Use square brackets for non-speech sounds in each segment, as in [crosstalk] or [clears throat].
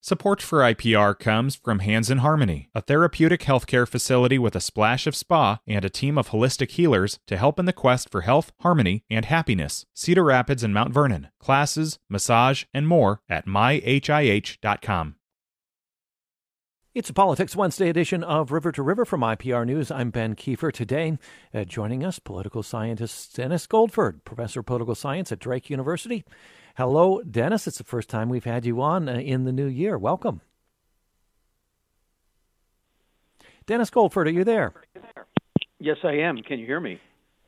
Support for IPR comes from Hands in Harmony, a therapeutic healthcare facility with a splash of spa and a team of holistic healers to help in the quest for health, harmony, and happiness. Cedar Rapids and Mount Vernon. Classes, massage, and more at myhih.com. It's a Politics Wednesday edition of River to River from IPR News. I'm Ben Kiefer. Today, uh, joining us, political scientist Dennis Goldford, professor of political science at Drake University. Hello, Dennis. It's the first time we've had you on uh, in the new year. Welcome. Dennis Goldford, are you there? Yes, I am. Can you hear me?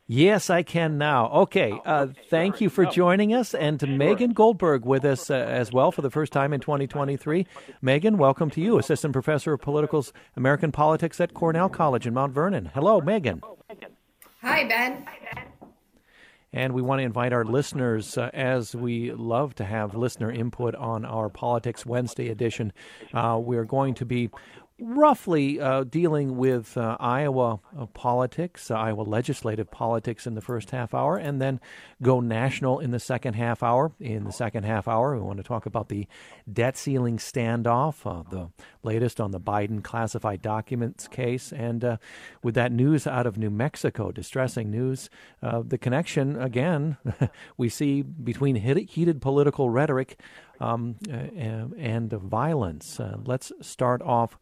Yes, I can now. Okay. Uh, thank you for joining us, and to Megan Goldberg with us uh, as well for the first time in 2023. Megan, welcome to you, Assistant Professor of Political American Politics at Cornell College in Mount Vernon. Hello, Megan. Hi, Ben. And we want to invite our listeners, uh, as we love to have listener input on our Politics Wednesday edition. Uh, we're going to be roughly uh, dealing with uh, Iowa uh, politics, uh, Iowa legislative politics in the first half hour, and then go national in the second half hour. In the second half hour, we want to talk about the debt ceiling standoff, uh, the latest on the Biden classified documents case, and uh, with that news out of New Mexico, distressing news, the connection again [laughs] we see between heated political rhetoric um, and violence. let's start off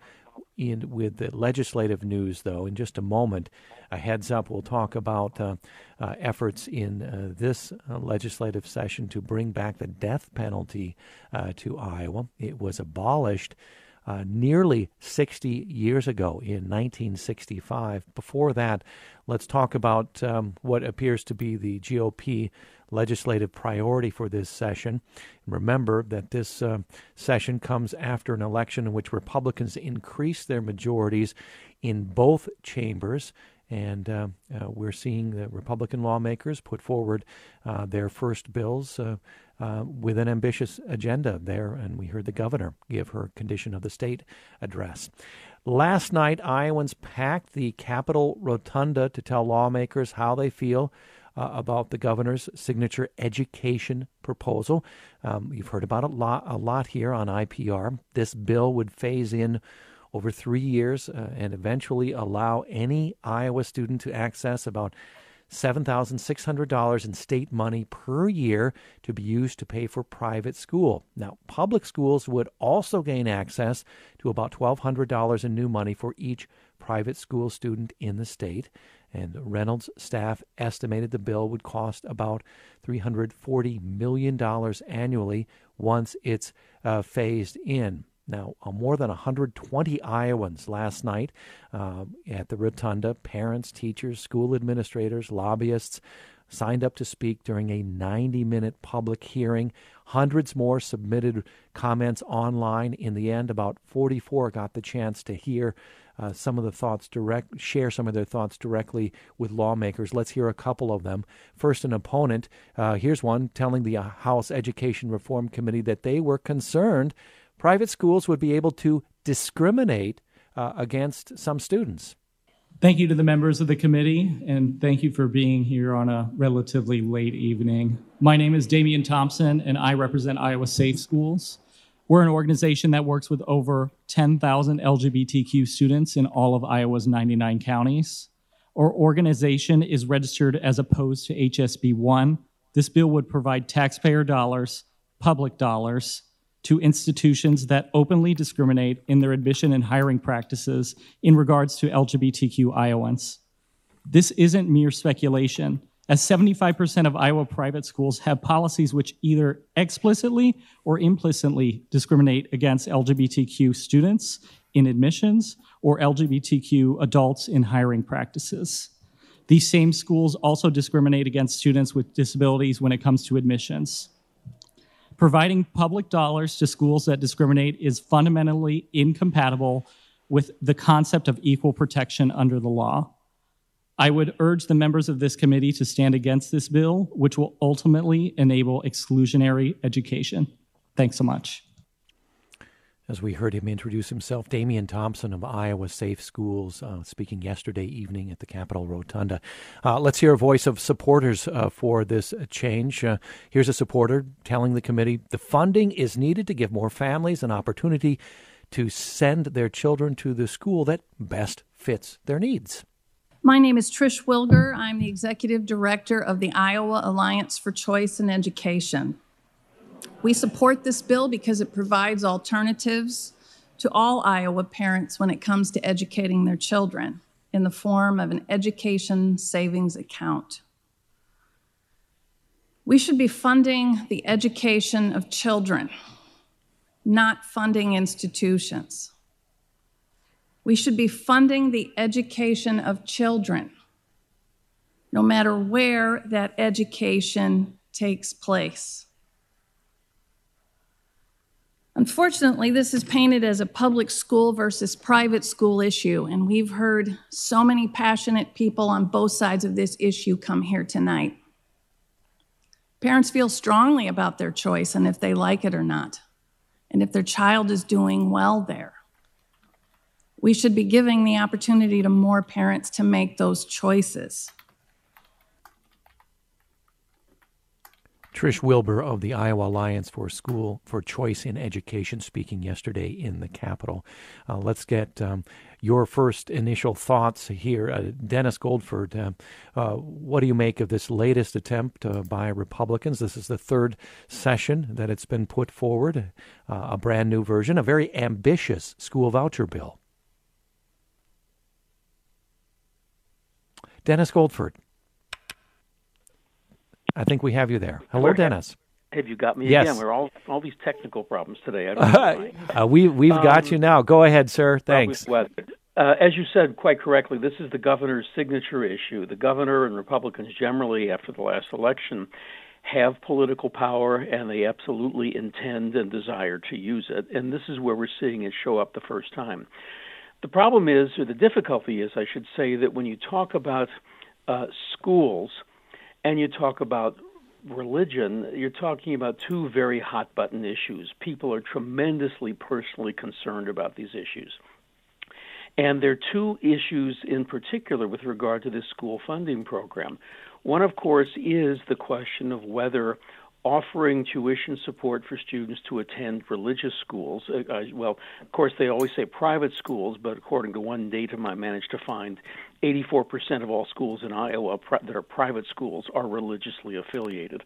in with the legislative news, though, in just a moment. A heads up, we'll talk about uh, uh, efforts in uh, this uh, legislative session to bring back the death penalty uh, to Iowa. It was abolished. Uh, nearly 60 years ago in 1965. Before that, let's talk about um, what appears to be the GOP legislative priority for this session. Remember that this uh, session comes after an election in which Republicans increased their majorities in both chambers. And uh, uh, we're seeing the Republican lawmakers put forward uh, their first bills uh, uh, with an ambitious agenda there. And we heard the governor give her condition of the state address. Last night, Iowans packed the Capitol Rotunda to tell lawmakers how they feel uh, about the governor's signature education proposal. Um, you've heard about a lot, a lot here on IPR. This bill would phase in over three years uh, and eventually allow any Iowa student to access about $7,600 in state money per year to be used to pay for private school. Now, public schools would also gain access to about $1,200 in new money for each private school student in the state. And Reynolds staff estimated the bill would cost about $340 million annually once it's uh, phased in. Now, uh, more than 120 Iowans last night uh, at the Rotunda, parents, teachers, school administrators, lobbyists, signed up to speak during a 90 minute public hearing. Hundreds more submitted comments online. In the end, about 44 got the chance to hear uh, some of the thoughts direct, share some of their thoughts directly with lawmakers. Let's hear a couple of them. First, an opponent. Uh, here's one telling the uh, House Education Reform Committee that they were concerned private schools would be able to discriminate uh, against some students. Thank you to the members of the committee, and thank you for being here on a relatively late evening. My name is Damian Thompson, and I represent Iowa Safe Schools. We're an organization that works with over 10,000 LGBTQ students in all of Iowa's 99 counties. Our organization is registered as opposed to HSB 1. This bill would provide taxpayer dollars, public dollars, to institutions that openly discriminate in their admission and hiring practices in regards to LGBTQ Iowans. This isn't mere speculation as 75% of Iowa private schools have policies which either explicitly or implicitly discriminate against LGBTQ students in admissions or LGBTQ adults in hiring practices. These same schools also discriminate against students with disabilities when it comes to admissions. Providing public dollars to schools that discriminate is fundamentally incompatible with the concept of equal protection under the law. I would urge the members of this committee to stand against this bill, which will ultimately enable exclusionary education. Thanks so much. as we heard him introduce himself, Damian Thompson of Iowa Safe Schools, uh, speaking yesterday evening at the Capitol Rotunda. Uh, let's hear a voice of supporters uh, for this change. Uh, here's a supporter telling the committee the funding is needed to give more families an opportunity to send their children to the school that best fits their needs. My name is Trish Wilger. I'm the executive director of the Iowa Alliance for Choice in Education. We support this bill because it provides alternatives to all Iowa parents when it comes to educating their children in the form of an education savings account. We should be funding the education of children, not funding institutions. We should be funding the education of children, no matter where that education takes place. Unfortunately, this is painted as a public school versus private school issue, and we've heard so many passionate people on both sides of this issue come here tonight. Parents feel strongly about their choice and if they like it or not, and if their child is doing well there. We should be giving the opportunity to more parents to make those choices. Trish Wilger of the Iowa Alliance for School for Choice in Education speaking yesterday in the Capitol. Uh, let's get um, your first initial thoughts here. Uh, Dennis Goldford, uh, uh what do you make of this latest attempt uh, by Republicans? This is the third session that it's been put forward, uh, a brand new version, a very ambitious school voucher bill. Dennis Goldford. I think we have you there. Hello, Dennis. Have you got me yes. again? We're all all these technical problems today. [laughs] uh, we we've um, got you now. Go ahead, sir. Thanks. Uh, as you said quite correctly, this is the governor's signature issue. The governor and Republicans generally, after the last election, have political power and they absolutely intend and desire to use it. And this is where we're seeing it show up the first time. The problem is, or the difficulty is, I should say, that when you talk about uh, schools, and you talk about religion, you're talking about two very hot button issues. People are tremendously personally concerned about these issues. And there are two issues in particular with regard to this school funding program. One, of course, is the question of whether offering tuition support for students to attend religious schools. Uh, uh, well, of course, they always say private schools, but according to one datum I managed to find, 84% of all schools in Iowa that are private schools are religiously affiliated.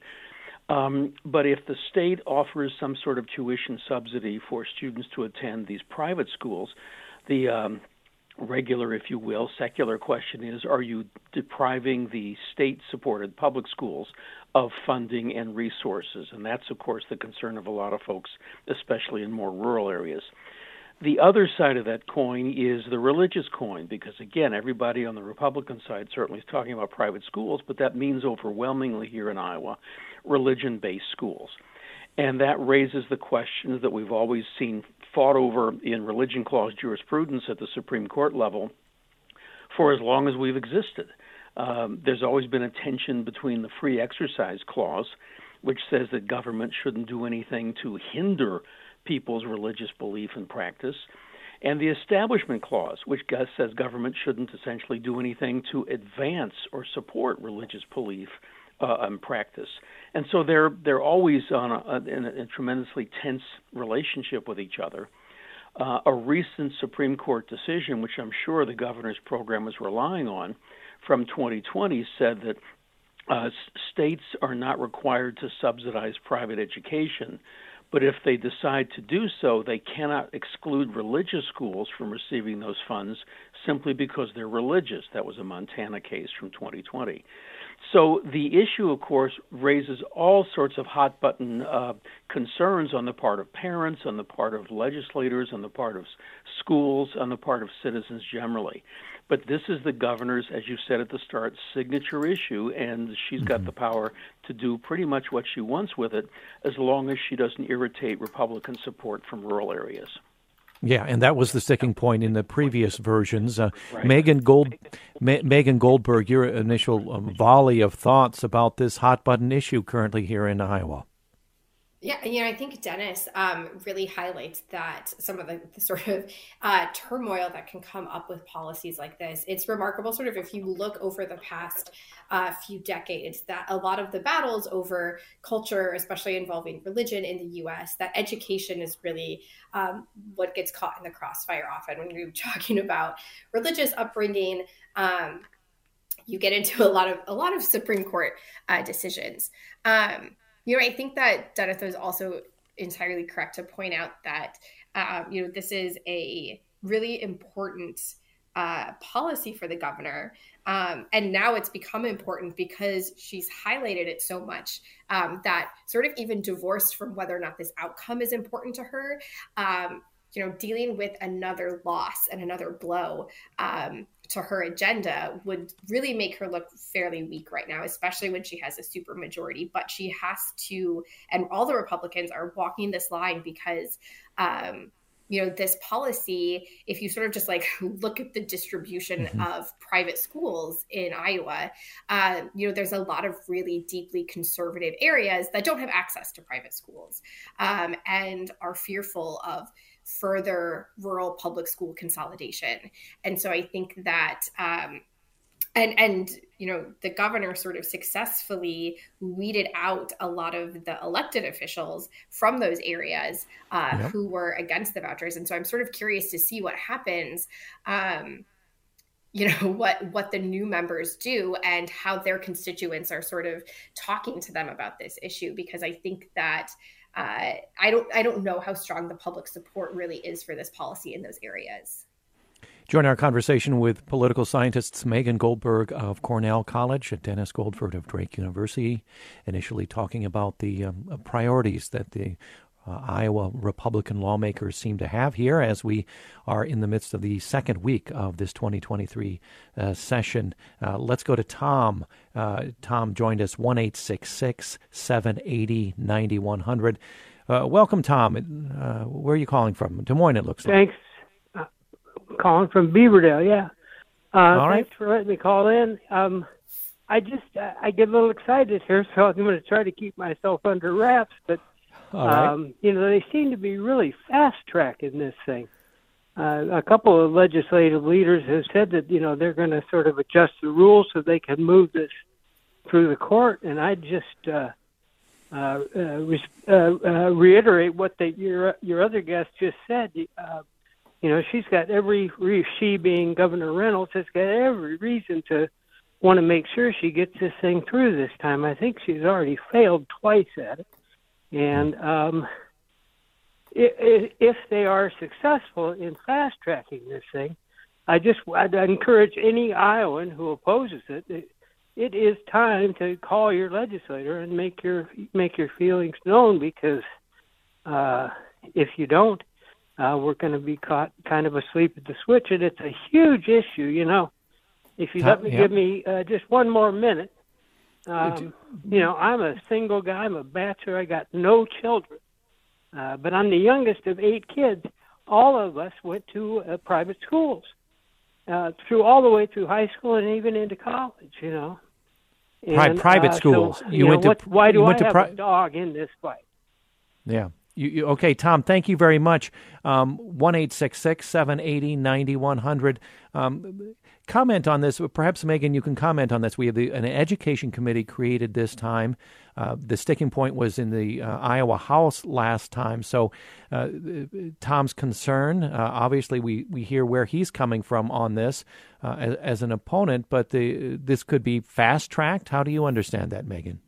Um, but if the state offers some sort of tuition subsidy for students to attend these private schools, the um, regular, if you will, secular question is are you depriving the state supported public schools of funding and resources? And that's, of course, the concern of a lot of folks, especially in more rural areas. The other side of that coin is the religious coin, because again, everybody on the Republican side certainly is talking about private schools, but that means overwhelmingly here in Iowa religion based schools. And that raises the questions that we've always seen fought over in religion clause jurisprudence at the Supreme Court level for as long as we've existed. Um, there's always been a tension between the free exercise clause, which says that government shouldn't do anything to hinder people's religious belief and practice, and the Establishment Clause, which says government shouldn't essentially do anything to advance or support religious belief uh, and practice. And so they're they're always on a, in a, a tremendously tense relationship with each other. Uh, a recent Supreme Court decision, which I'm sure the governor's program is relying on, from 2020, said that uh, states are not required to subsidize private education, but if they decide to do so, they cannot exclude religious schools from receiving those funds simply because they're religious. That was a Montana case from 2020. So the issue, of course, raises all sorts of hot button uh, concerns on the part of parents, on the part of legislators, on the part of schools, on the part of citizens generally. But this is the governor's, as you said at the start, signature issue, and she's mm-hmm. got the power to do pretty much what she wants with it, as long as she doesn't irritate Republican support from rural areas. Yeah, and that was the sticking point in the previous versions. Uh, right. Megan Gold, Ma- Megan Goldberg, your initial um, volley of thoughts about this hot button issue currently here in Iowa. Yeah, you know, I think Dennis um, really highlights that some of the, the sort of uh, turmoil that can come up with policies like this. It's remarkable, sort of, if you look over the past uh, few decades, that a lot of the battles over culture, especially involving religion in the US, that education is really um, what gets caught in the crossfire often when you're [laughs] talking about religious upbringing. Um, you get into a lot of a lot of Supreme Court uh, decisions. Um, you know, I think that Dennis is also entirely correct to point out that um, you know this is a really important uh, policy for the governor, um, and now it's become important because she's highlighted it so much um, that sort of even divorced from whether or not this outcome is important to her. Um, you know, dealing with another loss and another blow um, to her agenda would really make her look fairly weak right now, especially when she has a super majority. But she has to, and all the Republicans are walking this line because, um, you know, this policy, if you sort of just like [laughs] look at the distribution mm-hmm. of private schools in Iowa, uh, you know, there's a lot of really deeply conservative areas that don't have access to private schools um, and are fearful of further rural public school consolidation. And so I think that um, and and you know the governor sort of successfully weeded out a lot of the elected officials from those areas uh, yep. who were against the vouchers and so i'm sort of curious to see what happens um, you know [laughs] what what the new members do and how their constituents are sort of talking to them about this issue because i think that uh, I don't I don't know how strong the public support really is for this policy in those areas. Join our conversation with political scientists Megan Goldberg of Cornell College and Dennis Goldford of Drake University, initially talking about the um, priorities that the uh, Iowa Republican lawmakers seem to have here as we are in the midst of the second week of this 2023 uh, session. Uh, let's go to Tom. Uh, Tom joined us 1 780 9100. Uh, welcome, Tom. Uh, where are you calling from? Des Moines, it looks like. Thanks. calling from Beaverdale, yeah. All right. Thanks for letting me call in. Um, I just I get a little excited here, so I'm going to try to keep myself under wraps. But um, you know, they seem to be really fast tracking this thing. Uh, a couple of legislative leaders have said that you know they're going to sort of adjust the rules so they can move this through the court, and I just uh, uh, uh, uh, uh, reiterate what they, your your other guest just said. Uh, you know, she's got every she being Governor Reynolds has got every reason to want to make sure she gets this thing through this time. I think she's already failed twice at it. And um, if they are successful in fast tracking this thing, I just I'd encourage any Iowan who opposes it, it. It is time to call your legislator and make your make your feelings known because uh, if you don't, uh, we're going to be caught kind of asleep at the switch, and it's a huge issue. You know, if you let me yep. give me uh, just one more minute, um, you know, I'm a single guy. I'm a bachelor. I got no children, uh, but I'm the youngest of eight kids. All of us went to uh, private schools, uh, through all the way through high school and even into college. You know, and, private uh, schools. So, you, you know, went to. What, why do I have pri- a dog in this fight? Yeah. You, you, okay, Tom? Thank you very much. Um, one eight six six seven eighty ninety one hundred. Um, comment on this. Perhaps, Megan, you can comment on this. We have the, an education committee created this time. Uh, the sticking point was in the uh, Iowa House last time. So, uh, Tom's concern, uh, obviously, we, we hear where he's coming from on this uh, as, as, an opponent, but the, this could be fast tracked. How do you understand that, Megan?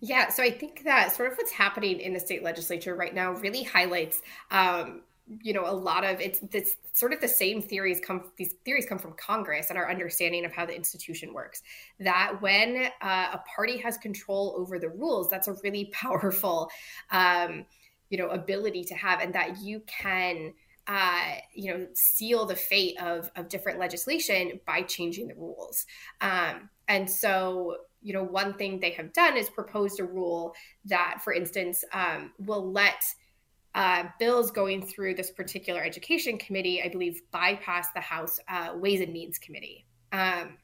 Yeah, so I think that sort of what's happening in the state legislature right now really highlights um, you know a lot of it's this sort of the same theories come these theories come from congress and our understanding of how the institution works. That when uh, a party has control over the rules that's a really [laughs] powerful um, you know ability to have and that you can uh, you know seal the fate of of different legislation by changing the rules. Um, and so you know one thing they have done is proposed a rule that for instance um, will let uh, bills going through this particular education committee, I believe, bypass the House uh, Ways and Means Committee. Um,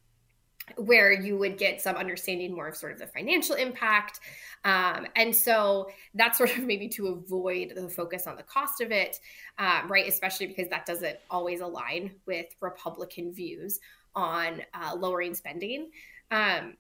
where you would get some understanding more of sort of the financial impact. Um, and so that's sort of [laughs] maybe to avoid the focus on the cost of it, um, right? Especially because that doesn't always align with Republican views on uh, lowering spending. Um,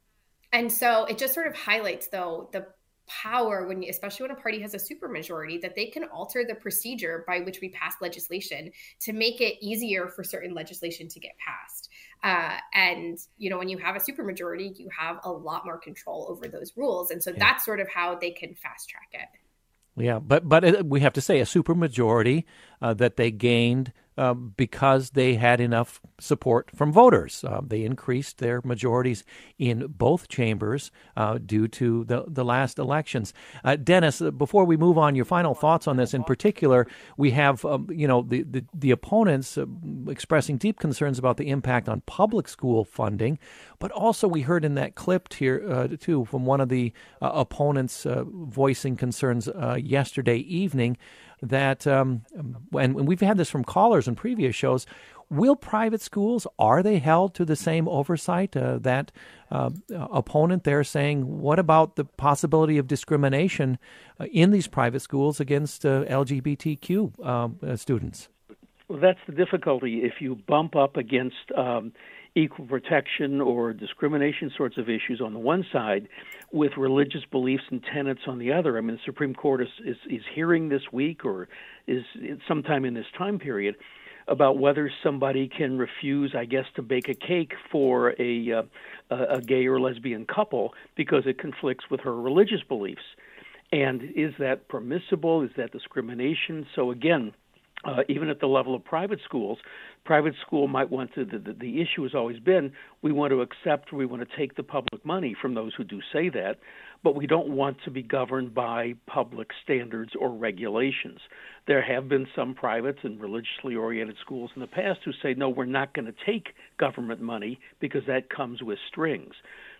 and so it just sort of highlights, though, the power when especially when a party has a supermajority that they can alter the procedure by which we pass legislation to make it easier for certain legislation to get passed. Uh, and you know when you have a supermajority you have a lot more control over those rules. And so yeah. that's sort of how they can fast track it. Yeah but but we have to say a supermajority uh, that they gained uh, because they had enough support from voters. Uh, they increased their majorities in both chambers uh, due to the, the last elections. Uh, Dennis, uh, before we move on, your final thoughts on this. In particular, we have um, you know the the, the opponents expressing deep concerns about the impact on public school funding, but also we heard in that clip here too from one of the opponents voicing concerns yesterday evening that, um, and, and we've had this from callers in previous shows, will private schools are they held to the same oversight uh, that uh, opponent there saying what about the possibility of discrimination uh, in these private schools against uh, lgbtq um, uh, students? Well that's the difficulty. If you bump up against um, equal protection or discrimination sorts of issues on the one side with religious beliefs and tenets on the other. I mean, the Supreme Court is, is, is hearing this week or is sometime in this time period about whether somebody can refuse, I guess, to bake a cake for a, uh, a gay or lesbian couple because it conflicts with her religious beliefs. And is that permissible? Is that discrimination? So, again, uh, even at the level of private schools, private school might want to. The, the, the issue has always been we want to accept, we want to take the public money from those who do say that, but we don't want to be governed by public standards or regulations. There have been some private and religiously oriented schools in the past who say, no, we're not going to take government money because that comes with strings.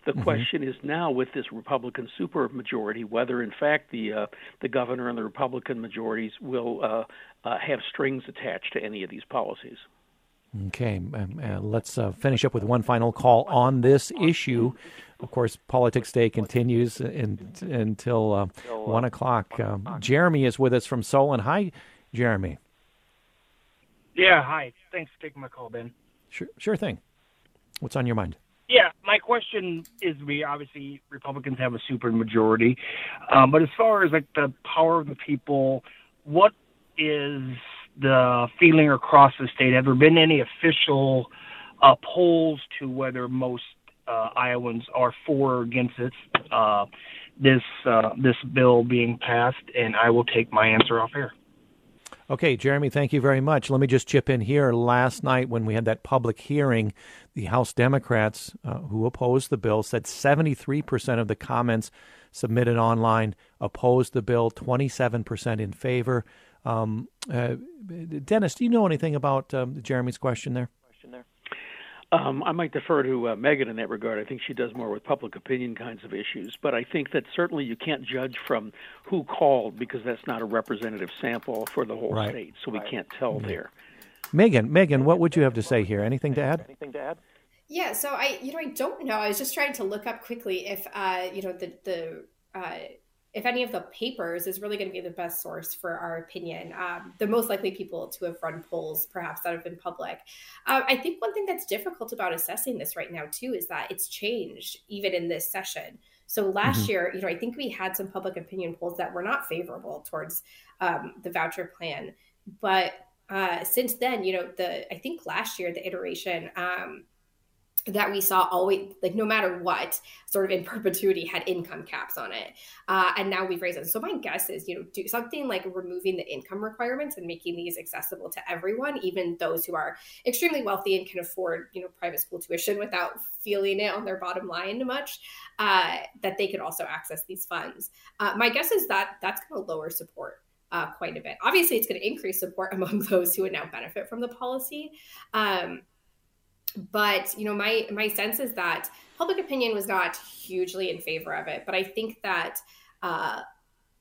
The mm-hmm. question is now with this Republican supermajority whether, in fact, the uh, the governor and the Republican majorities will uh, uh, have strings attached to any of these policies. Okay, um, uh, let's uh, finish up with one final call on this issue. Of course, Politics Day continues in, until uh, 1 o'clock. Um, Jeremy is with us from Solon. Hi, Jeremy. Yeah, hi. Thanks for taking my call, Ben. Sure, sure thing. What's on your mind? Yeah, my question is: We obviously Republicans have a super majority, um, but as far as like the power of the people, what is the feeling across the state? Have there been any official uh, polls to whether most uh, Iowans are for or against uh, this uh, this bill being passed? And I will take my answer off here. Okay, Jeremy, thank you very much. Let me just chip in here. Last night, when we had that public hearing, the House Democrats uh, who opposed the bill said 73% of the comments submitted online opposed the bill, 27% in favor. Um, uh, Dennis, do you know anything about um, Jeremy's question there? Um, I might defer to uh, Megan in that regard. I think she does more with public opinion kinds of issues. But I think that certainly you can't judge from who called because that's not a representative sample for the whole right. state. So we right. can't tell mm-hmm. there. Megan, Megan, what would you have to say here? Anything to add? Anything to add? Yeah, so I, you know, I don't know. I was just trying to look up quickly if, uh, you know, the the uh, if any of the papers is really going to be the best source for our opinion, um, the most likely people to have run polls, perhaps that have been public. Um, I think one thing that's difficult about assessing this right now too is that it's changed even in this session. So last mm-hmm. year, you know, I think we had some public opinion polls that were not favorable towards um, the voucher plan, but uh, since then, you know, the I think last year the iteration um, that we saw always like no matter what sort of in perpetuity had income caps on it. Uh, and now we've raised it so my guess is you know do something like removing the income requirements and making these accessible to everyone even those who are extremely wealthy and can afford you know private school tuition without feeling it on their bottom line much uh, that they could also access these funds. Uh, my guess is that that's going to lower support uh, quite a bit. Obviously it's going to increase support [laughs] among those who would now benefit from the policy. Um, but you know my my sense is that public opinion was not hugely in favor of it but i think that uh,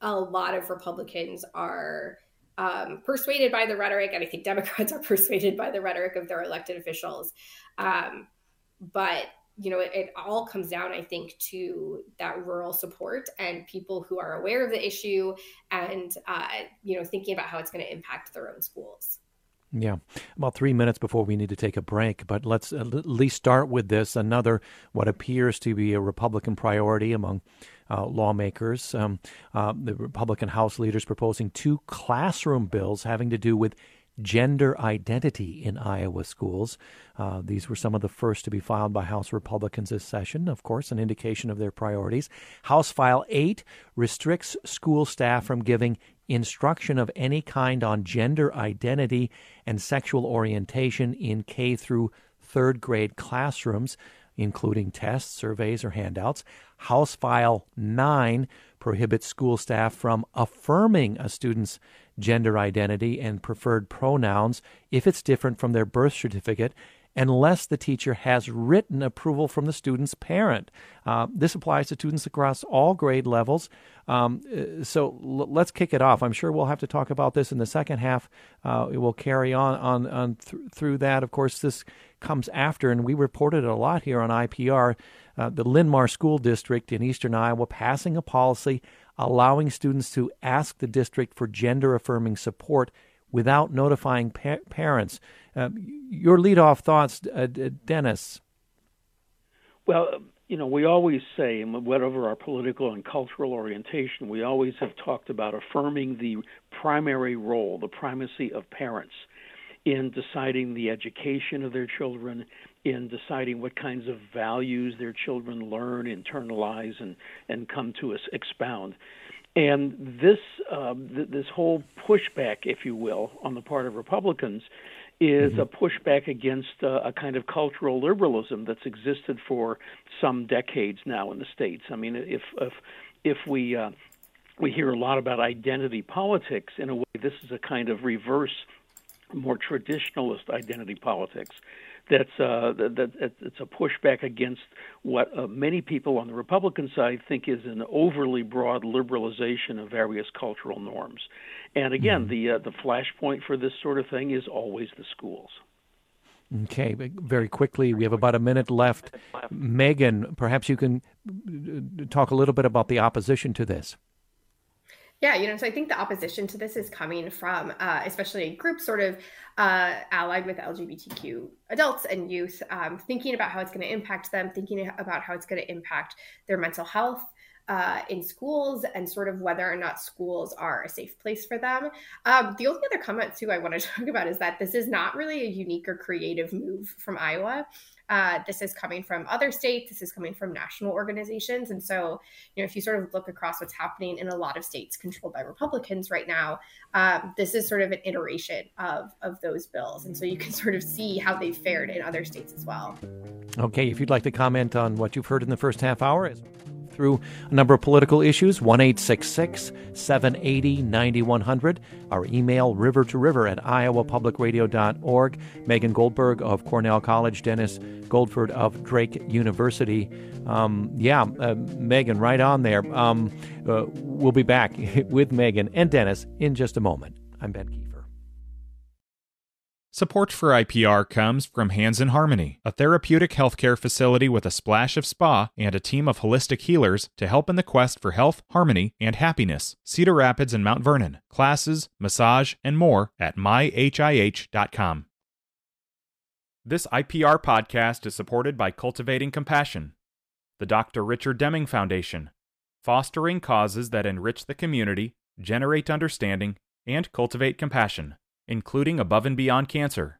a lot of republicans are um, persuaded by the rhetoric and i think democrats [laughs] are persuaded by the rhetoric of their elected officials um, but you know, it, it, all comes down, I think, to that rural support and people who are aware of the issue and, uh, you know, thinking about how it's going to impact their own schools. Yeah, about three minutes before we need to take a break, but let's at least start with this. Another, what appears to be a Republican priority among uh, lawmakers. Um, uh, the Republican House leaders proposing two classroom bills having to do with gender identity in Iowa schools. Uh, these were some of the first to be filed by House Republicans this session, of course, an indication of their priorities. House File 8 restricts school staff from giving instruction of any kind on gender identity and sexual orientation in K through third grade classrooms, including tests, surveys, or handouts. House File 9 prohibits school staff from affirming a student's gender identity and preferred pronouns if it's different from their birth certificate unless the teacher has written approval from the student's parent. Uh, this applies to students across all grade levels. Um, uh, so l- let's kick it off. I'm sure we'll have to talk about this in the second half. Uh, will carry on on, on th- through that. Of course, this comes after, and we reported a lot here on IPR. Uh, the Linn-Mar School District in eastern Iowa passing a policy allowing students to ask the district for gender affirming support without notifying pa- parents. Uh, your lead-off thoughts, uh, Dennis? Well, you know, we always say, whatever our political and cultural orientation, we always have talked about affirming the primary role, the primacy of parents in deciding the education of their children, in deciding what kinds of values their children learn, internalize, and, and come to expound. And this uh, th- this whole pushback, if you will, on the part of Republicans, is mm-hmm. a pushback against uh, a kind of cultural liberalism that's existed for some decades now in the states. I mean, if if if we uh, we hear a lot about identity politics, in a way, this is a kind of reverse, more traditionalist identity politics that's uh, that, that it's a pushback against what uh, many people on the Republican side think is an overly broad liberalization of various cultural norms. And again, mm-hmm. the uh, the flashpoint for this sort of thing is always the schools. Okay, very quickly, we have about a minute left. Megan, perhaps you can uh, talk a little bit about the opposition to this. Yeah, you know, so I think the opposition to this is coming from, uh, especially groups sort of uh, allied with LGBTQ adults and youth, um, thinking about how it's going to impact them, thinking about how it's going to impact their mental health. Uh, in schools and sort of whether or not schools are a safe place for them. Um, the only other comment, too, I want to [laughs] talk about is that this is not really a unique or creative move from Iowa. Uh, this is coming from other states. This is coming from national organizations. And so, you know, if you sort of look across what's happening in a lot of states controlled by Republicans right now, um, this is sort of an iteration of, of those bills. And so you can sort of see how they've fared in other states as well. Okay. If you'd like to comment on what you've heard in the first half hour, through a number of political issues. 1 780 9100. Our email, river to river at iowapublicradio.org. Megan Goldberg of Cornell College, Dennis Goldford of Drake University. Um, yeah, uh, Megan, right on there. Um, uh, we'll be back [laughs] with Megan and Dennis in just a moment. I'm Ben Keith. Support for IPR comes from Hands in Harmony, a therapeutic healthcare facility with a splash of spa and a team of holistic healers to help in the quest for health, harmony, and happiness. Cedar Rapids and Mount Vernon. Classes, massage, and more at myhih.com. This IPR podcast is supported by Cultivating Compassion, the Dr. Richard Deming Foundation, fostering causes that enrich the community, generate understanding, and cultivate compassion including Above and Beyond Cancer.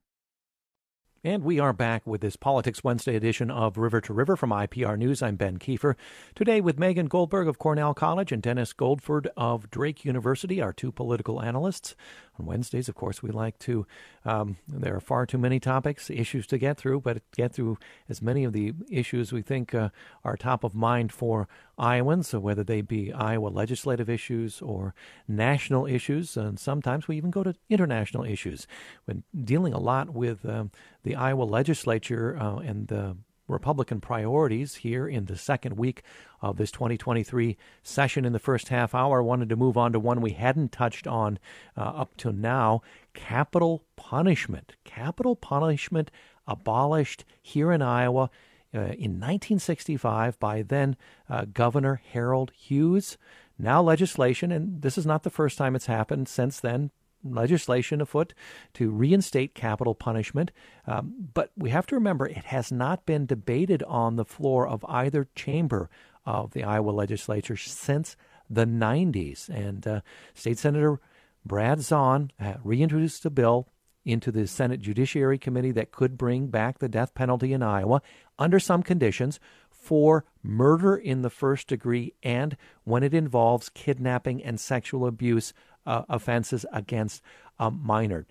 And we are back with this Politics Wednesday edition of River to River from IPR News. I'm Ben Kiefer. Today with Megan Goldberg of Cornell College and Dennis Goldford of Drake University, our two political analysts. On Wednesdays, of course, we like to, um, there are far too many topics, issues to get through, but get through as many of the issues we think uh, are top of mind for Iowans, so whether they be Iowa legislative issues or national issues, and sometimes we even go to international issues. When dealing a lot with um, the Iowa legislature uh, and the Republican priorities here in the second week of this 2023 session in the first half hour. Wanted to move on to one we hadn't touched on uh, up to now capital punishment. Capital punishment abolished here in Iowa. uh, in 1965 by then uh, Governor Harold Hughes. Now legislation, and this is not the first time it's happened since then. Legislation afoot to reinstate capital punishment. Um, but we have to remember it has not been debated on the floor of either chamber of the Iowa legislature since the 90s. And uh, State Senator Brad Zaun uh, reintroduced a bill into the Senate Judiciary Committee that could bring back the death penalty in Iowa under some conditions for murder in the first degree and when it involves kidnapping and sexual abuse uh, offenses against a minor.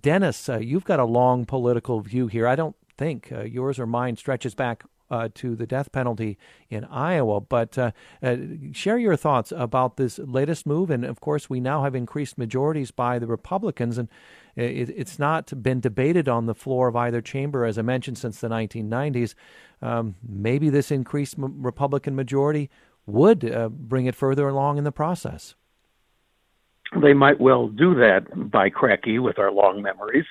Dennis, uh, you've got a long political view here. I don't think uh, yours or mine stretches back uh, to the death penalty in Iowa. But uh, uh, share your thoughts about this latest move. And of course, we now have increased majorities by the Republicans, and it, it's not been debated on the floor of either chamber, as I mentioned, since the 1990s. Um, maybe this increased Republican majority would uh, bring it further along in the process. They might well do that by cracky with our long memories.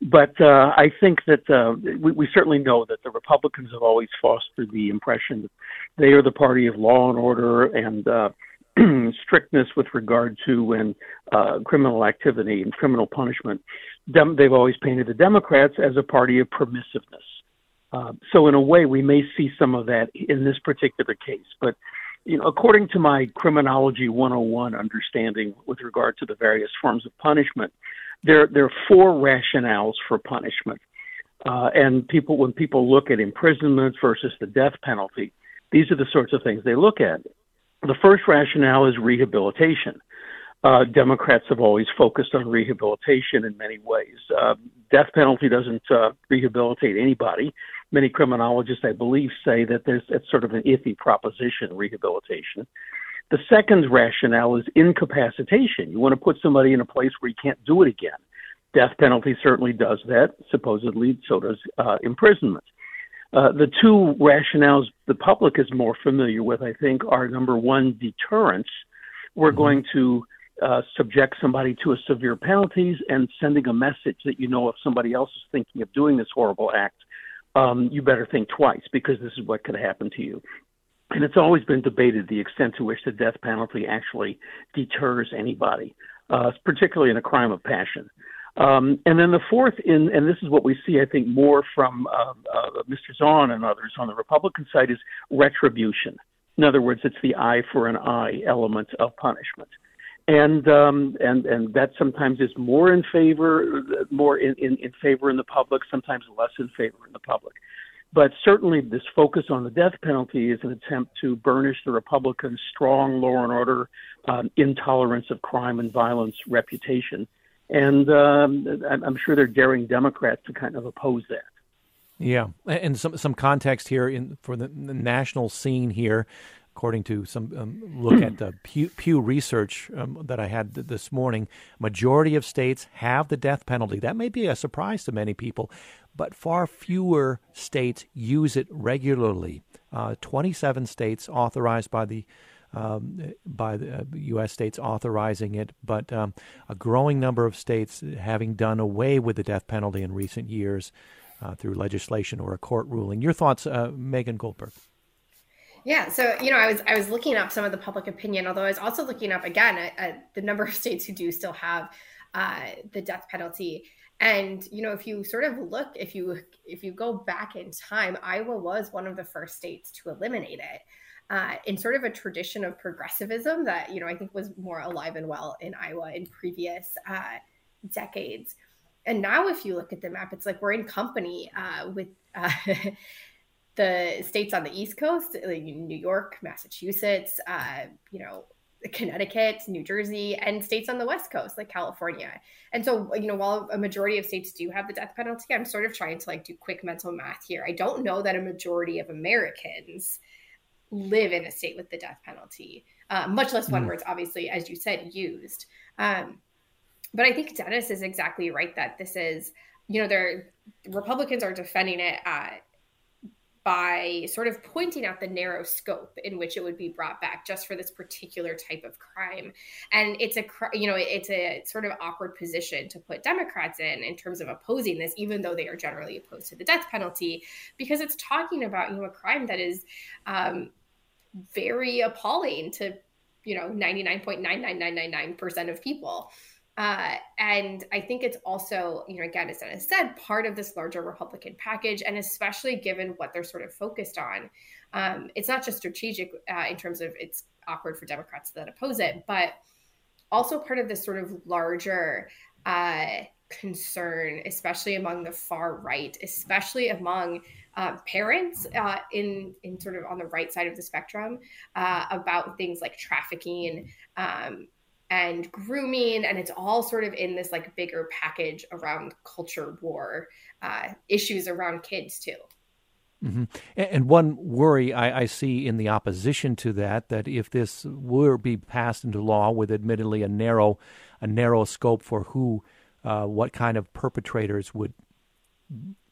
But uh, I think that uh, we, we certainly know that the Republicans have always fostered the impression that they are the party of law and order and uh, [clears throat] strictness with regard to and uh, criminal activity and criminal punishment. Dem- they've always painted the Democrats as a party of permissiveness. Uh, so in a way, we may see some of that in this particular case. But you know, according to my criminology 101 understanding with regard to the various forms of punishment, there there are four rationales for punishment. Uh, and people, when people look at imprisonment versus the death penalty, these are the sorts of things they look at. The first rationale is rehabilitation. Uh, Democrats have always focused on rehabilitation in many ways. Uh, death penalty doesn't uh, rehabilitate anybody. Many criminologists, I believe, say that there's it's sort of an iffy proposition, rehabilitation. The second rationale is incapacitation. You want to put somebody in a place where you can't do it again. Death penalty certainly does that. Supposedly, so does uh, imprisonment. Uh, the two rationales the public is more familiar with, I think, are number one, deterrence. We're mm-hmm. going to uh, subject somebody to a severe penalties and sending a message that you know if somebody else is thinking of doing this horrible act, um, you better think twice because this is what could happen to you. And it's always been debated the extent to which the death penalty actually deters anybody, uh, particularly in a crime of passion. Um, and then the fourth, in, and this is what we see, I think, more from uh, uh, Mr. Zaun and others on the Republican side, is retribution. In other words, it's the eye for an eye element of punishment, and um, and and that sometimes is more in favor, more in, in, in favor in the public, sometimes less in favor in the public. But certainly, this focus on the death penalty is an attempt to burnish the Republicans' strong law and order, um, intolerance of crime and violence reputation. And um, I'm sure they're daring Democrats to kind of oppose that. Yeah, and some some context here in for the, the national scene here, according to some um, look at the [clears throat] Pew, Pew research um, that I had th- this morning. Majority of states have the death penalty. That may be a surprise to many people, but far fewer states use it regularly. Uh, 27 states authorized by the um, by the uh, U.S. states authorizing it, but um, a growing number of states having done away with the death penalty in recent years uh, through legislation or a court ruling. Your thoughts, uh, Megan Goldberg? Yeah, so you know, I was I was looking up some of the public opinion, although I was also looking up again at, at the number of states who do still have uh, the death penalty. And you know if you sort of look if you if you go back in time iowa was one of the first states to eliminate it uh, in sort of a tradition of progressivism that you know i think was more alive and well in iowa in previous uh, decades. And now if you look at the map it's like we're in company uh, with uh, [laughs] the states on the east coast like new york massachusetts uh, you know Connecticut, New Jersey, and states on the West Coast like California. And so, you know, while a majority of states do have the death penalty, I'm sort of trying to like do quick mental math here. I don't know that a majority of Americans live in a state with the death penalty, uh, much less one mm. where it's obviously, as you said, used. Um, but I think Dennis is exactly right that this is, you know, there Republicans are defending it. Uh, by sort of pointing out the narrow scope in which it would be brought back just for this particular type of crime. And it's a, you know, it's a sort of awkward position to put Democrats in in terms of opposing this, even though they are generally opposed to the death penalty, because it's talking about, you know, a crime that is um, very appalling to, you know, 99.99999% of people. Uh, and I think it's also, you know, again, as Dennis said, part of this larger Republican package, and especially given what they're sort of focused on. Um, it's not just strategic uh, in terms of it's awkward for Democrats that oppose it, but also part of this sort of larger uh, concern, especially among the far right, especially among uh, parents uh, in in sort of on the right side of the spectrum uh, about things like trafficking um, and grooming and it's all sort of in this like bigger package around culture war uh, issues around kids too mm-hmm. and one worry I, I, see in the opposition to that that if this were be passed into law with admittedly a narrow a narrow scope for who uh, what kind of perpetrators would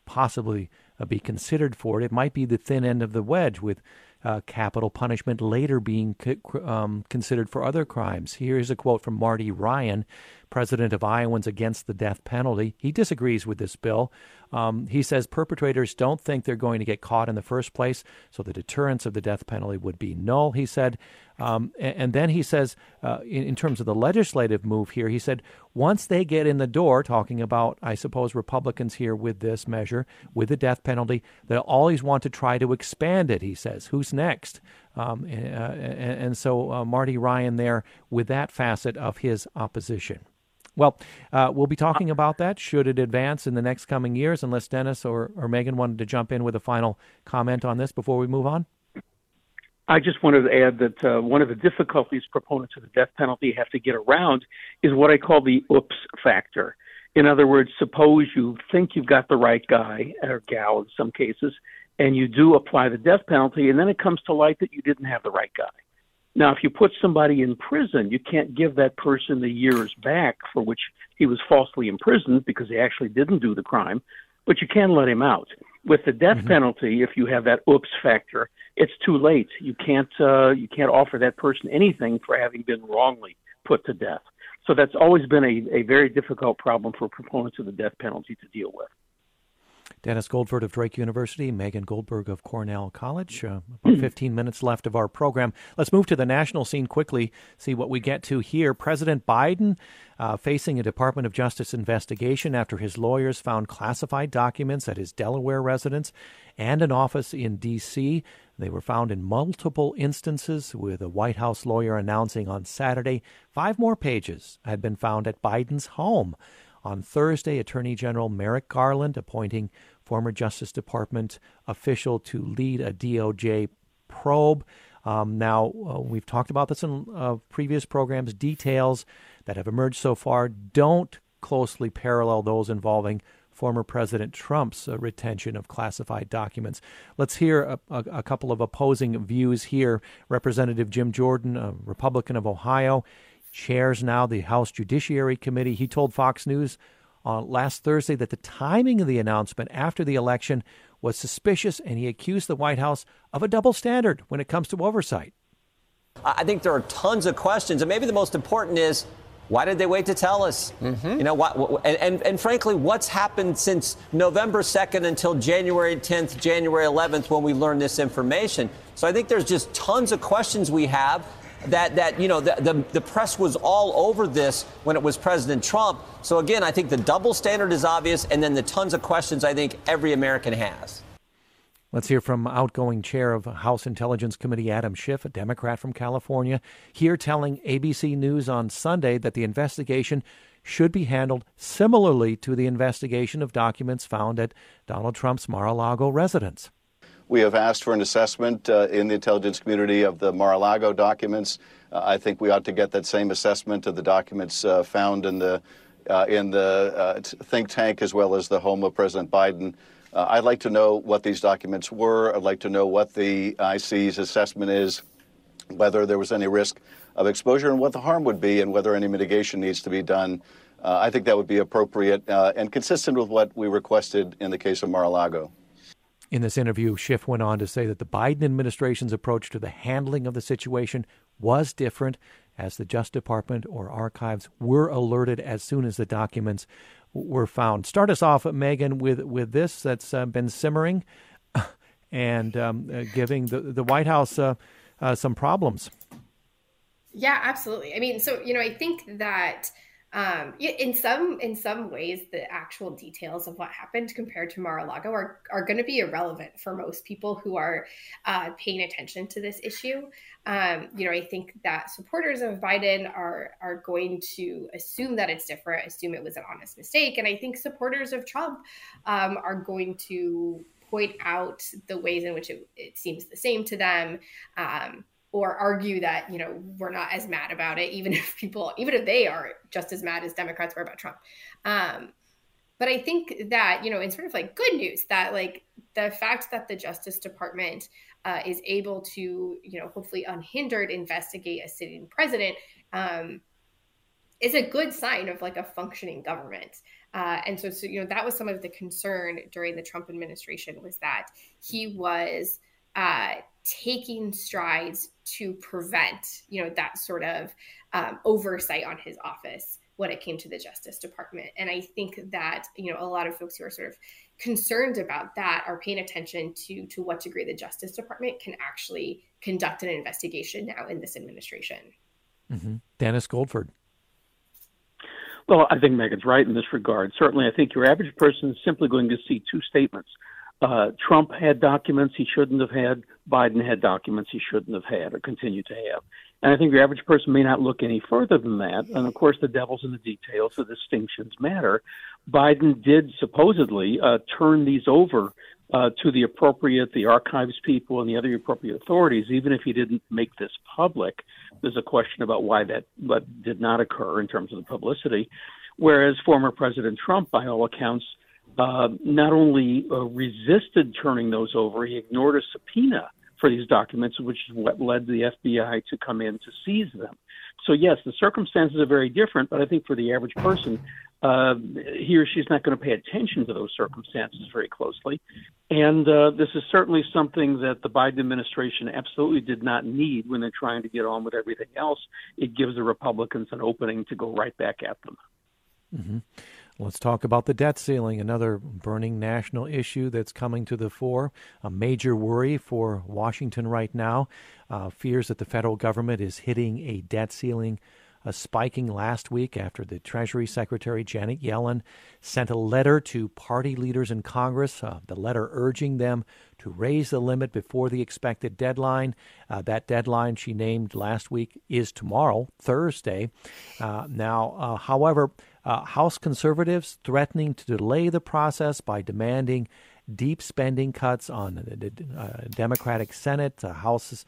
possibly uh, be considered for it it might be the thin end of the wedge with uh, capital punishment later being um, considered for other crimes. Here's a quote from Marty Ryan, president of Iowans Against the Death Penalty. He disagrees with this bill. Um, he says perpetrators don't think they're going to get caught in the first place, so the deterrence of the death penalty would be null, he said. Um, and, and, then he says, uh, in, in, terms of the legislative move here, he said, once they get in the door, talking about, I suppose, Republicans here with this measure, with the death penalty, they'll always want to try to expand it, he says. Who's next? Um, uh, and, and, so uh, Marty Ryan there with that facet of his opposition. Well, uh, we'll be talking about that should it advance in the next coming years, unless Dennis or, or Megan wanted to jump in with a final comment on this before we move on. I just wanted to add that uh, one of the difficulties proponents of the death penalty have to get around is what I call the oops factor. In other words, suppose you think you've got the right guy or gal in some cases, and you do apply the death penalty, and then it comes to light that you didn't have the right guy. Now, if you put somebody in prison, you can't give that person the years back for which he was falsely imprisoned because he actually didn't do the crime, but you can let him out. With the death mm-hmm. penalty, if you have that oops factor, it's too late. You can't uh, you can't offer that person anything for having been wrongly put to death. So that's always been a, a very difficult problem for proponents of the death penalty to deal with. Dennis Goldford of Drake University, Megan Goldberg of Cornell College. Uh, [clears throat] about 15 minutes left of our program. Let's move to the national scene quickly, see what we get to here. President Biden uh, facing a Department of Justice investigation after his lawyers found classified documents at his Delaware residence and an office in D.C. They were found in multiple instances, with a White House lawyer announcing on Saturday five more pages had been found at Biden's home. On Thursday, Attorney General Merrick Garland appointing former Justice Department official to lead a DOJ probe. Um, now, uh, we've talked about this in uh, previous programs. Details that have emerged so far don't closely parallel those involving former President Trump's uh, retention of classified documents. Let's hear a, a, a, couple of opposing views here. Representative Jim Jordan, a Republican of Ohio, chairs now the House Judiciary Committee. He told Fox News on last Thursday that the timing of the announcement after the election was suspicious, and he accused the White House of a double standard when it comes to oversight. I think there are tons of questions, and maybe the most important is why did they wait to tell us? Mm-hmm. You know, what, and, and, and frankly, what's happened since November 2nd until January 10th, January 11th, when we learned this information? So I think there's just tons of questions we have that, that you know, the, the, the, press was all over this when it was President Trump. So, again, I think the double standard is obvious, and then the tons of questions I think every American has. Let's hear from outgoing chair of House Intelligence Committee Adam Schiff, a Democrat from California, here telling ABC News on Sunday that the investigation should be handled similarly to the investigation of documents found at Donald Trump's Mar a Lago residence. We have asked for an assessment uh, in the intelligence community of the Mar a Lago documents. Uh, I think we ought to get that same assessment of the documents uh, found in the, uh, in the uh, think tank as well as the home of President Biden. Uh, I'd like to know what these documents were. I'd like to know what the IC's assessment is, whether there was any risk of exposure and what the harm would be, and whether any mitigation needs to be done. I think that would be appropriate and consistent with what we requested in the case of Mar a Lago. In this interview, Schiff went on to say that the Biden administration's approach to the handling of the situation was different, as the Justice Department or archives were alerted as soon as the documents were found. Start us off, Megan, with, with this that's uh, been simmering [laughs] and um, uh, giving the, the White House uh, uh, some problems. Yeah, absolutely. I mean, so, you know, I think that um, in some in some ways the actual details of what happened compared to Mar-a-Lago are, are going to be irrelevant for most people who are uh, paying attention to this issue. Um, you know, I think that supporters of Biden are are going to assume that it's different, assume it was an honest mistake, and I think supporters of Trump um, are going to point out the ways in which it, it seems the same to them. Um, or argue that you know we're not as mad about it even [laughs] if people even if they are just as mad as democrats were about trump. Um, but i think that you know in sort of like good news that like the fact that the justice department uh, is able to you know hopefully unhindered investigate a sitting president um, is a good sign of like a functioning government. Uh, and so, so you know that was some of the concern during the trump administration was that he was uh, taking strides to prevent, you know, that sort of um, oversight on his office when it came to the Justice Department. And I think that, you know, a lot of folks who are sort of concerned about that are paying attention to to what degree the Justice Department can actually conduct an investigation now in this administration. Mm-hmm. Dennis Goldford. Well, I think Megan's right in this regard. Certainly, I think your average person is simply going to see two statements uh, Trump had documents he shouldn't have had. Biden had documents he shouldn't have had or continue to have. And I think your average person may not look any further than that. And of course, the devil's in the details. The distinctions matter. Biden did supposedly uh, turn these over uh, to the appropriate, the archives people and the other appropriate authorities, even if he didn't make this public. There's a question about why that but did not occur in terms of the publicity. Whereas former President Trump, by all accounts, uh, not only uh, resisted turning those over, he ignored a subpoena for these documents, which is what led the FBI to come in to seize them. So, yes, the circumstances are very different, but I think for the average person, uh, he or she's not going to pay attention to those circumstances very closely. And uh, this is certainly something that the Biden administration absolutely did not need when they're trying to get on with everything else. It gives the Republicans an opening to go right back at them. Mm-hmm. Let's talk about the debt ceiling, another burning national issue that's coming to the fore. A major worry for Washington right now. Uh, fears that the federal government is hitting a debt ceiling spiking last week after the Treasury Secretary Janet Yellen sent a letter to party leaders in Congress, uh, the letter urging them to raise the limit before the expected deadline. Uh, that deadline she named last week is tomorrow, Thursday. Uh, now, however, House conservatives threatening to delay the process by demanding deep spending cuts on the uh, Democratic Senate. The House's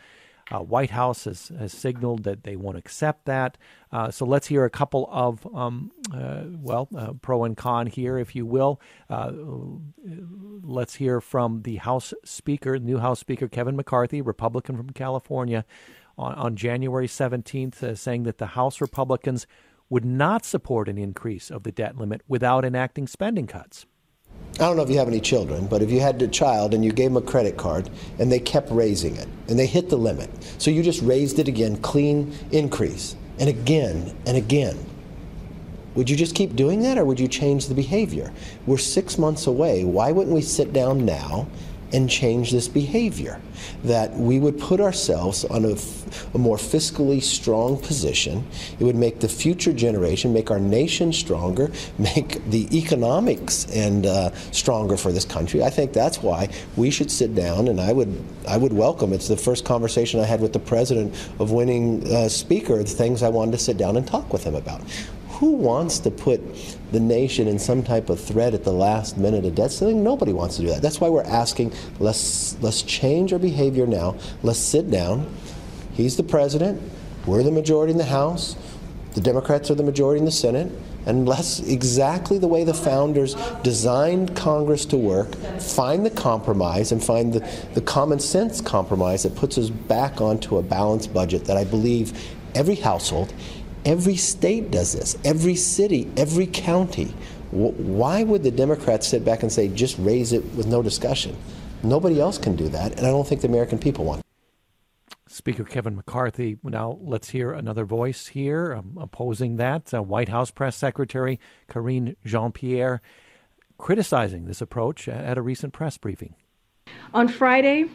uh, White House has, has, signaled that they won't accept that. Uh, so let's hear a couple of, um, uh, well, uh, pro and con here, if you will. Uh, let's hear from the House Speaker, new House Speaker Kevin McCarthy, Republican from California, on, on January 17th, saying that the House Republicans would not support an increase of the debt limit without enacting spending cuts. I don't know if you have any children, but if you had a child and you gave them a credit card and they kept raising it and they hit the limit, so you just raised it again, clean increase, and again and again, would you just keep doing that or would you change the behavior? We're six months away. Why wouldn't we sit down now and change this behavior. That we would put ourselves on a, more fiscally strong position. It would make the future generation, make our nation stronger, [laughs] make the economics and uh, stronger for this country. I think that's why we should sit down, and I would I would welcome. It's the first conversation I had with the president of winning uh, speaker. The things I wanted to sit down and talk with him about. Who wants to put the nation in some type of threat at the last minute of debt ceiling? Nobody wants to do that. That's why we're asking let's let's change our behavior now. Let's sit down. He's the president. We're the majority in the House. The Democrats are the majority in the Senate. And let's exactly the way the founders designed Congress to work, find the compromise and find the, the common sense compromise that puts us back onto a balanced budget that I believe every household, Every state does this, every city, every county. Why would the Democrats sit back and say, just raise it with no discussion? Nobody else can do that, and I don't think the American people want. Speaker Kevin McCarthy. Now let's hear another voice here um, opposing that. Uh, White House Press Secretary Karine Jean Pierre criticizing this approach at a recent press briefing. On Friday,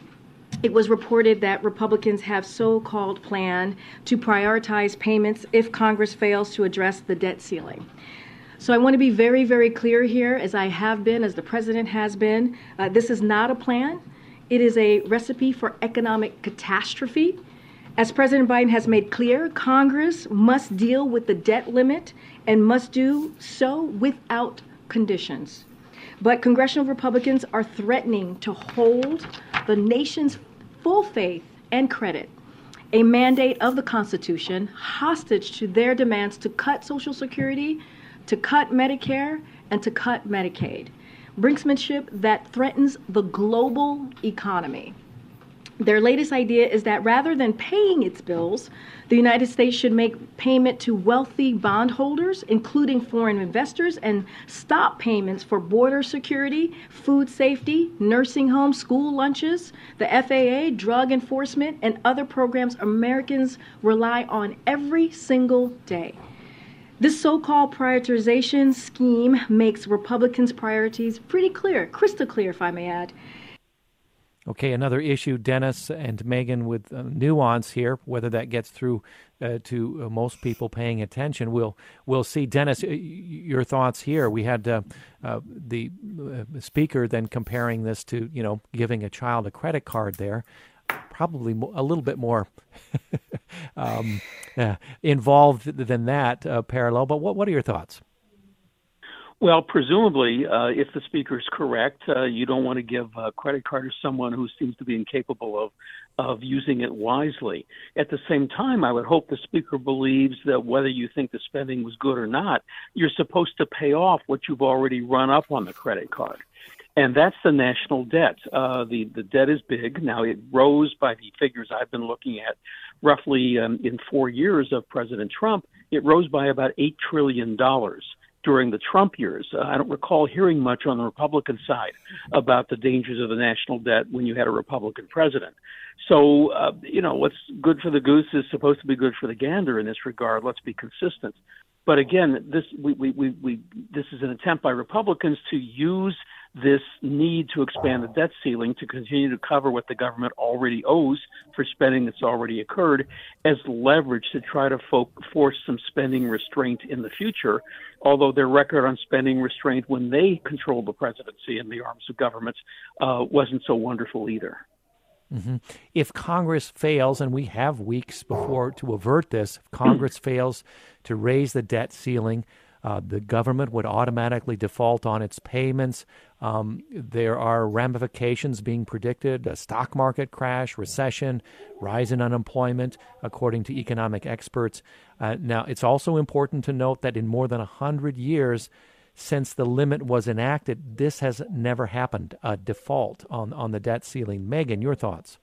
it was reported that Republicans have so called plan to prioritize payments if Congress fails to address the debt ceiling. So I want to be very, very clear here, as I have been, as the president has been. Uh, this is not a plan. It is a recipe for economic catastrophe. As President Biden has made clear, Congress must deal with the debt limit and must do so without conditions. But congressional Republicans are threatening to hold the nation's full faith and credit, a mandate of the Constitution, hostage to their demands to cut Social Security, to cut Medicare, and to cut Medicaid. Brinksmanship that threatens the global economy. Their latest idea is that rather than paying its bills, the United States should make payment to wealthy bondholders, including foreign investors, and stop payments for border security, food safety, nursing homes, school lunches, the FAA, drug enforcement, and other programs Americans rely on every single day. This so called prioritization scheme makes Republicans' priorities pretty clear, crystal clear, if I may add. Okay, another issue, Dennis and Megan, with uh, nuance here. Whether that gets through uh, to uh, most people paying attention, we'll we'll see. Dennis, your thoughts here. We had uh, uh, the uh, speaker then comparing this to you know giving a child a credit card. There, probably a little bit more [laughs] um, involved than that parallel. But what what are your thoughts? Well, presumably, uh, if the speaker is correct, uh, you don't want to give a credit card to someone who seems to be incapable of of using it wisely. At the same time, I would hope the speaker believes that whether you think the spending was good or not, you're supposed to pay off what you've already run up on the credit card. And that's the national debt. Uh, the the debt is big now. It rose by the figures I've been looking at, roughly um, in four years of President Trump. It rose by about eight trillion dollars during the Trump years. Uh, I don't recall hearing much on the Republican side about the dangers of the national debt when you had a Republican president. So, uh, you know, what's good for the goose is supposed to be good for the gander in this regard. Let's be consistent. But again, this we, we, we, we this is an attempt by Republicans to use this need to expand the debt ceiling to continue to cover what the government already owes for spending that's already occurred as leverage to try to fo- force some spending restraint in the future. Although their record on spending restraint when they controlled the presidency and the arms of government uh, wasn't so wonderful either. Mm-hmm. If Congress fails, and we have weeks before to avert this, if Congress [clears throat] fails to raise the debt ceiling, uh, the government would automatically default on its payments. Um, there are ramifications being predicted a stock market crash, recession, rise in unemployment, according to economic experts. Uh, now, it's also important to note that in more than 100 years, since the limit was enacted, this has never happened a default on, on the debt ceiling. Megan, your thoughts?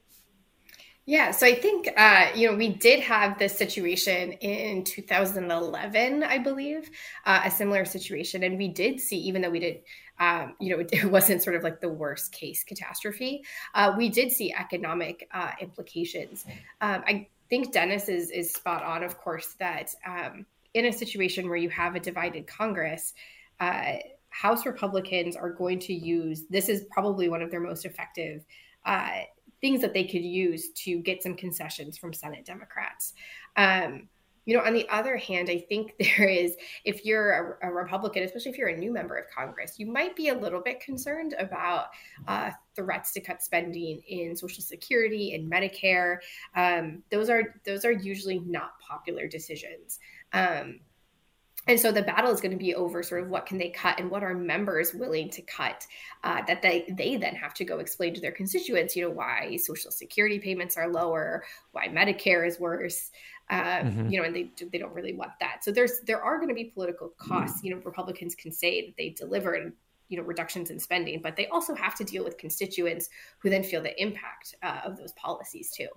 Yeah, so I think uh, you know we did have this situation in 2011, I believe, uh, a similar situation, and we did see, even though we did, um, you know, [laughs] it, wasn't sort of like the worst case catastrophe, uh, we did see economic uh, implications. Um, I think Dennis is is spot on, of course, that um, in a situation where you have a divided Congress. Uh, House Republicans are going to use this is probably one of their most effective uh, things that they could use to get some concessions from Senate Democrats. Um, you know, on the other hand, I think [laughs] there is, if you're a, a, Republican, especially if you're a new member of Congress, you might be a little bit concerned about uh, threats to cut spending in Social Security and Medicare. Um, those are those are usually not popular decisions. Um, and so the battle is going to be over sort of what can they cut and what are members willing to cut uh, that they, they then have to go explain to their constituents you know why social security payments are lower why medicare is worse uh, mm-hmm. you know and they, they don't really want that so there's there are going to be political costs you know republicans can say that they delivered you know reductions in spending but they also have to deal with constituents who then feel the impact uh, of those policies too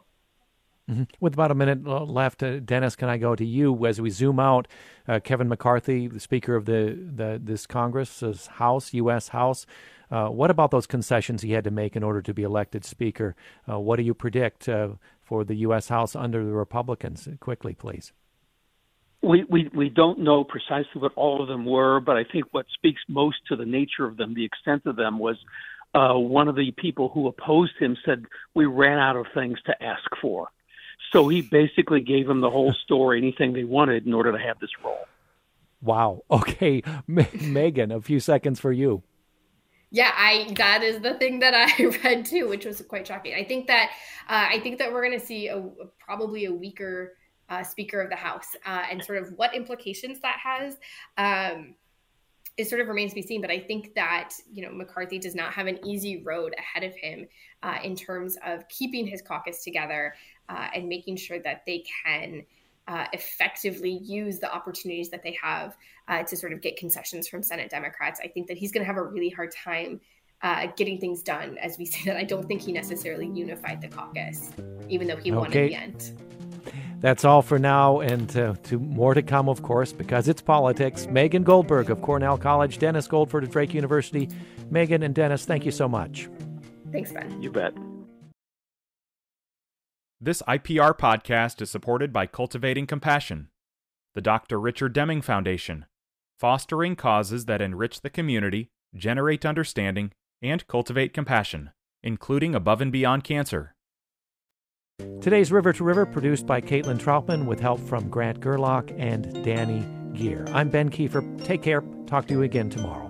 Mm-hmm. With about a minute left, uh, Dennis, can I go to you as we zoom out? Uh, Kevin McCarthy, the Speaker of the, the this Congress, House, U.S. House, Uh, what about those concessions he had to make in order to be elected Speaker? Uh, what do you predict uh, for the U.S. House under the Republicans? Quickly, please. We, we we don't know precisely what all of them were, but I think what speaks most to the nature of them, the extent of them, was uh, one of the people who opposed him said we ran out of things to ask for. So he basically gave them the whole story, anything they wanted, in order to have this role. Wow. Okay, [laughs] Megan, a few seconds for you. Yeah, I that is the thing that [laughs] I read too, which was quite shocking. I think that uh, I think that we're going to see a, probably a weaker uh, Speaker of the House, uh, and sort of what implications that has. Um, it sort of remains to be seen, but I think that you know McCarthy does not have an easy road ahead of him uh, in terms of keeping his caucus together uh, and making sure that they can uh, effectively use the opportunities that they have uh, to sort of get concessions from Senate Democrats. I think that he's going to have a really hard time uh, getting things done. As we [laughs] say that, I don't think he necessarily unified the caucus, even though he okay. won in the end. That's all for now, and to, to more to come, of course, because it's politics. Megan Goldberg of Cornell College, Dennis Goldford of Drake University. Megan and Dennis, thank you so much. Thanks, Ben. You bet. This IPR podcast is supported by Cultivating Compassion, the Dr. Richard Deming Foundation, fostering causes that enrich the community, generate understanding, and cultivate compassion, including above and beyond cancer. Today's River to River produced by Caitlin Troutman with help from Grant Gerlach and Danny Gear. I'm Ben Kieffer. Take care. Talk to you again tomorrow.